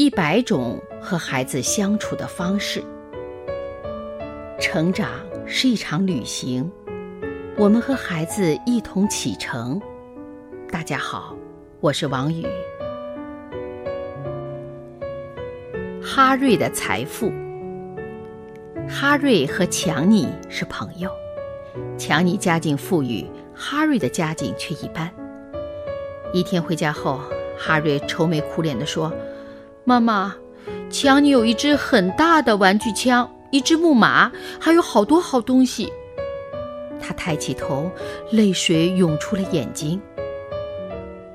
一百种和孩子相处的方式。成长是一场旅行，我们和孩子一同启程。大家好，我是王宇。哈瑞的财富。哈瑞和强尼是朋友，强尼家境富裕，哈瑞的家境却一般。一天回家后，哈瑞愁眉苦脸地说：“妈妈，墙里有一支很大的玩具枪，一只木马，还有好多好东西。”他抬起头，泪水涌出了眼睛。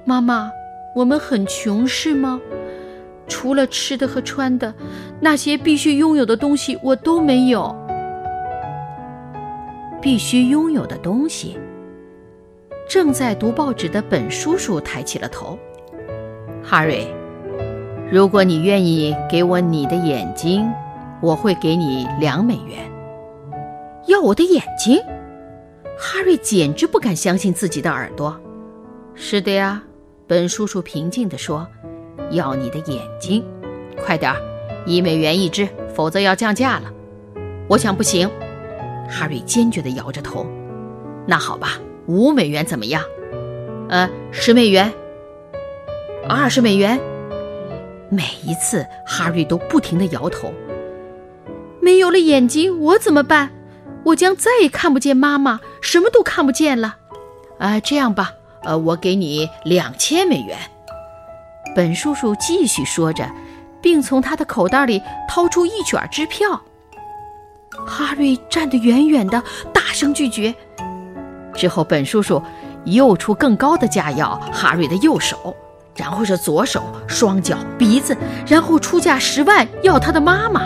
妈妈，我们很穷是吗？除了吃的和穿的，那些必须拥有的东西我都没有。必须拥有的东西。正在读报纸的本叔叔抬起了头。哈瑞，如果你愿意给我你的眼睛，我会给你两美元。要我的眼睛？哈瑞简直不敢相信自己的耳朵。是的呀，本叔叔平静地说：“要你的眼睛，快点儿，一美元一只，否则要降价了。”我想不行。哈瑞坚决地摇着头。那好吧。五美元怎么样？呃，十美元，二十美元。每一次，哈瑞都不停地摇头。没有了眼睛，我怎么办？我将再也看不见妈妈，什么都看不见了。啊，这样吧，呃，我给你两千美元。本叔叔继续说着，并从他的口袋里掏出一卷支票。哈瑞站得远远的，大声拒绝。之后，本叔叔又出更高的价要哈瑞的右手，然后是左手、双脚、鼻子，然后出价十万要他的妈妈。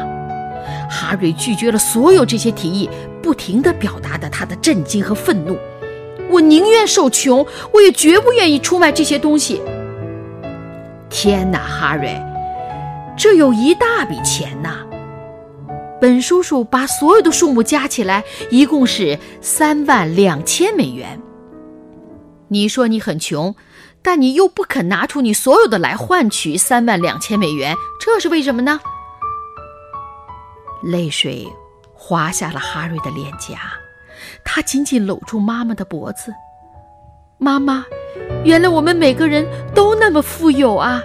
哈瑞拒绝了所有这些提议，不停地表达着他的震惊和愤怒。我宁愿受穷，我也绝不愿意出卖这些东西。天哪，哈瑞，这有一大笔钱呐！本叔叔把所有的数目加起来，一共是三万两千美元。你说你很穷，但你又不肯拿出你所有的来换取三万两千美元，这是为什么呢？泪水滑下了哈瑞的脸颊，他紧紧搂住妈妈的脖子。妈妈，原来我们每个人都那么富有啊！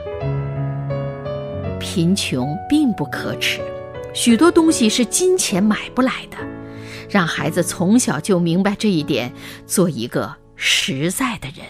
贫穷并不可耻。许多东西是金钱买不来的，让孩子从小就明白这一点，做一个实在的人。